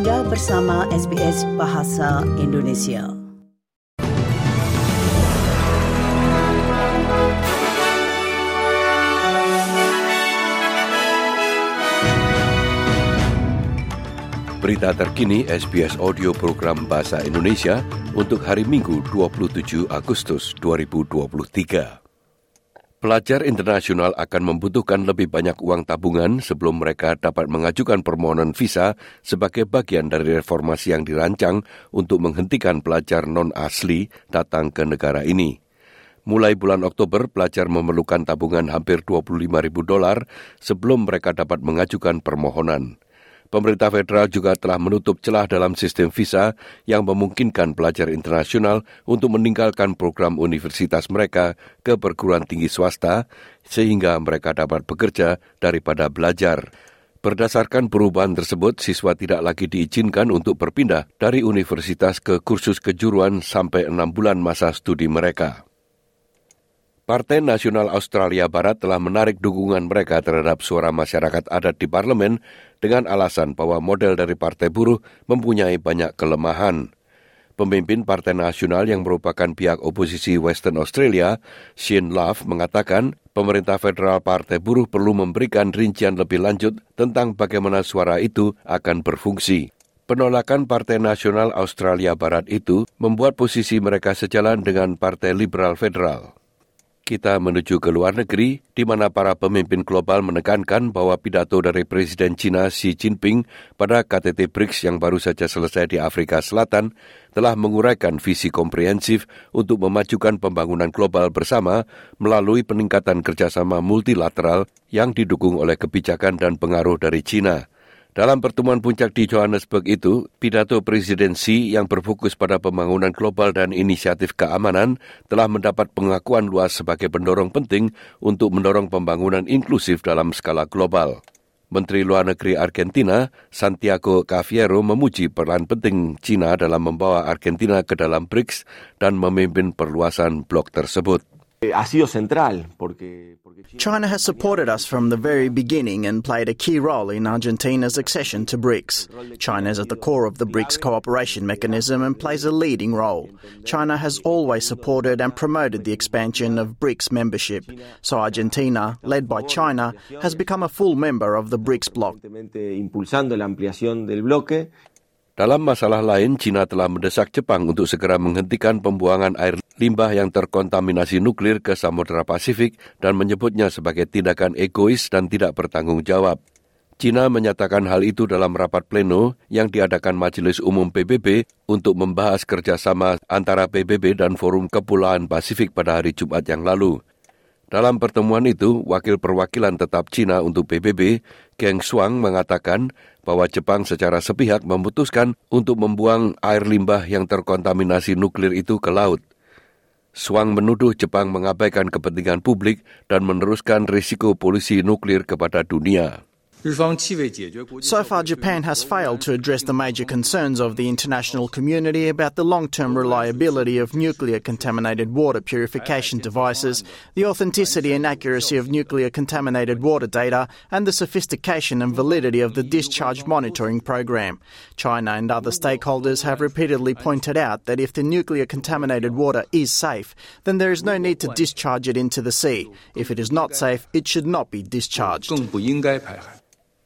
Anda bersama SBS Bahasa Indonesia. Berita terkini SBS Audio Program Bahasa Indonesia untuk hari Minggu 27 Agustus 2023. Pelajar internasional akan membutuhkan lebih banyak uang tabungan sebelum mereka dapat mengajukan permohonan visa sebagai bagian dari reformasi yang dirancang untuk menghentikan pelajar non-asli datang ke negara ini. Mulai bulan Oktober, pelajar memerlukan tabungan hampir 25 ribu dolar sebelum mereka dapat mengajukan permohonan. Pemerintah federal juga telah menutup celah dalam sistem visa yang memungkinkan pelajar internasional untuk meninggalkan program universitas mereka ke perguruan tinggi swasta sehingga mereka dapat bekerja daripada belajar. Berdasarkan perubahan tersebut, siswa tidak lagi diizinkan untuk berpindah dari universitas ke kursus kejuruan sampai enam bulan masa studi mereka. Partai Nasional Australia Barat telah menarik dukungan mereka terhadap suara masyarakat adat di parlemen dengan alasan bahwa model dari Partai Buruh mempunyai banyak kelemahan. Pemimpin Partai Nasional yang merupakan pihak oposisi Western Australia, Shane Love, mengatakan pemerintah federal Partai Buruh perlu memberikan rincian lebih lanjut tentang bagaimana suara itu akan berfungsi. Penolakan Partai Nasional Australia Barat itu membuat posisi mereka sejalan dengan Partai Liberal Federal kita menuju ke luar negeri di mana para pemimpin global menekankan bahwa pidato dari Presiden China Xi Jinping pada KTT BRICS yang baru saja selesai di Afrika Selatan telah menguraikan visi komprehensif untuk memajukan pembangunan global bersama melalui peningkatan kerjasama multilateral yang didukung oleh kebijakan dan pengaruh dari China. Dalam pertemuan puncak di Johannesburg itu, pidato presidensi yang berfokus pada pembangunan global dan inisiatif keamanan telah mendapat pengakuan luas sebagai pendorong penting untuk mendorong pembangunan inklusif dalam skala global. Menteri Luar Negeri Argentina, Santiago Cafiero, memuji peran penting China dalam membawa Argentina ke dalam BRICS dan memimpin perluasan blok tersebut. Eh, ha sido central porque China has supported us from the very beginning and played a key role in Argentina's accession to BRICS. China is at the core of the BRICS cooperation mechanism and plays a leading role. China has always supported and promoted the expansion of BRICS membership. So Argentina, led by China, has become a full member of the BRICS bloc. impulsando la ampliación Dalam masalah lain, China telah mendesak Jepang untuk segera menghentikan pembuangan air limbah yang terkontaminasi nuklir ke Samudra Pasifik dan menyebutnya sebagai tindakan egois dan tidak bertanggung jawab. China menyatakan hal itu dalam rapat pleno yang diadakan Majelis Umum PBB untuk membahas kerjasama antara PBB dan Forum Kepulauan Pasifik pada hari Jumat yang lalu. Dalam pertemuan itu, Wakil Perwakilan Tetap China untuk PBB, Geng Shuang, mengatakan bahwa Jepang secara sepihak memutuskan untuk membuang air limbah yang terkontaminasi nuklir itu ke laut. Shuang menuduh Jepang mengabaikan kepentingan publik dan meneruskan risiko polisi nuklir kepada dunia. So far, Japan has failed to address the major concerns of the international community about the long term reliability of nuclear contaminated water purification devices, the authenticity and accuracy of nuclear contaminated water data, and the sophistication and validity of the discharge monitoring program. China and other stakeholders have repeatedly pointed out that if the nuclear contaminated water is safe, then there is no need to discharge it into the sea. If it is not safe, it should not be discharged.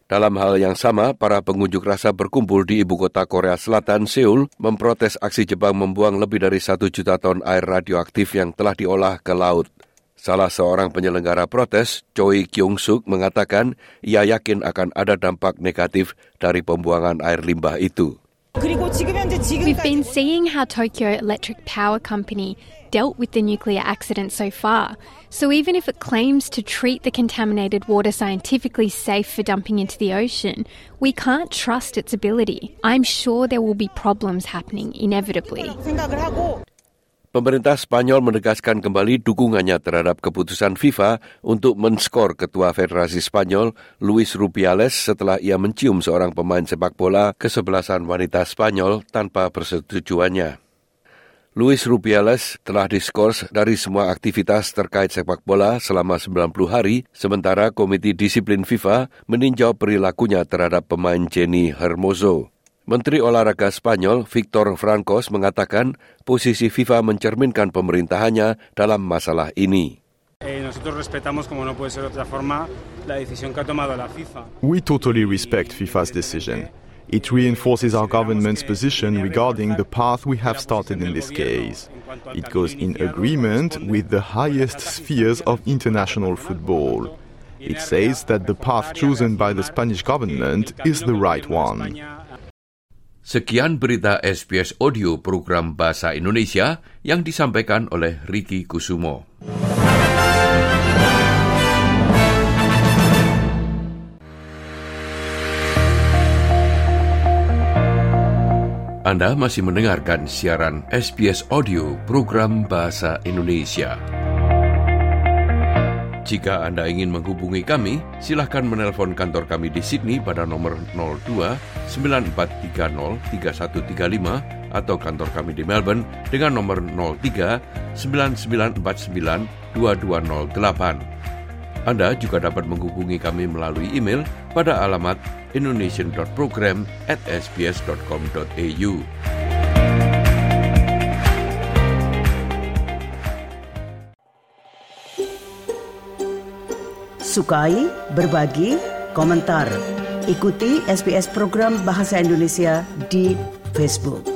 Dalam hal yang sama, para pengunjuk rasa berkumpul di ibu kota Korea Selatan, Seoul, memprotes aksi Jepang membuang lebih dari satu juta ton air radioaktif yang telah diolah ke laut. Salah seorang penyelenggara protes, Choi Kyung-suk, mengatakan ia yakin akan ada dampak negatif dari pembuangan air limbah itu. We've been seeing how Tokyo Electric Power Company dealt with the nuclear accident so far. So even if it claims to treat the contaminated water scientifically safe for dumping into the ocean, we can't trust its ability. I'm sure there will be problems happening inevitably. Pemerintah Spanyol menegaskan kembali dukungannya terhadap keputusan FIFA untuk menskor ketua Federasi Spanyol, Luis Rubiales, setelah ia mencium seorang pemain sepak bola kesebelasan wanita Spanyol tanpa persetujuannya. Luis Rubiales telah diskors dari semua aktivitas terkait sepak bola selama 90 hari, sementara Komite Disiplin FIFA meninjau perilakunya terhadap pemain Jenny Hermoso. Menteri Olahraga Spanyol Victor Francos mengatakan posisi FIFA mencerminkan pemerintahannya dalam masalah ini. Eh, nosotros respetamos, como no puede ser de otra forma, la decisión que ha tomado la FIFA. We totally respect FIFA's decision. It reinforces our government's position regarding the path we have started in this case. It goes in agreement with the highest spheres of international football. It says that the path chosen by the Spanish government is the right one. Sekian berita SBS Audio program Bahasa Indonesia yang disampaikan oleh Ricky Kusumo. Anda masih mendengarkan siaran SBS Audio program Bahasa Indonesia. Jika Anda ingin menghubungi kami, silahkan menelpon kantor kami di Sydney pada nomor 02 9430 3135 atau kantor kami di Melbourne dengan nomor 03 9949 2208. Anda juga dapat menghubungi kami melalui email pada alamat indonesian.program at sbs.com.au. Sukai, berbagi, komentar. Ikuti SBS program Bahasa Indonesia di Facebook.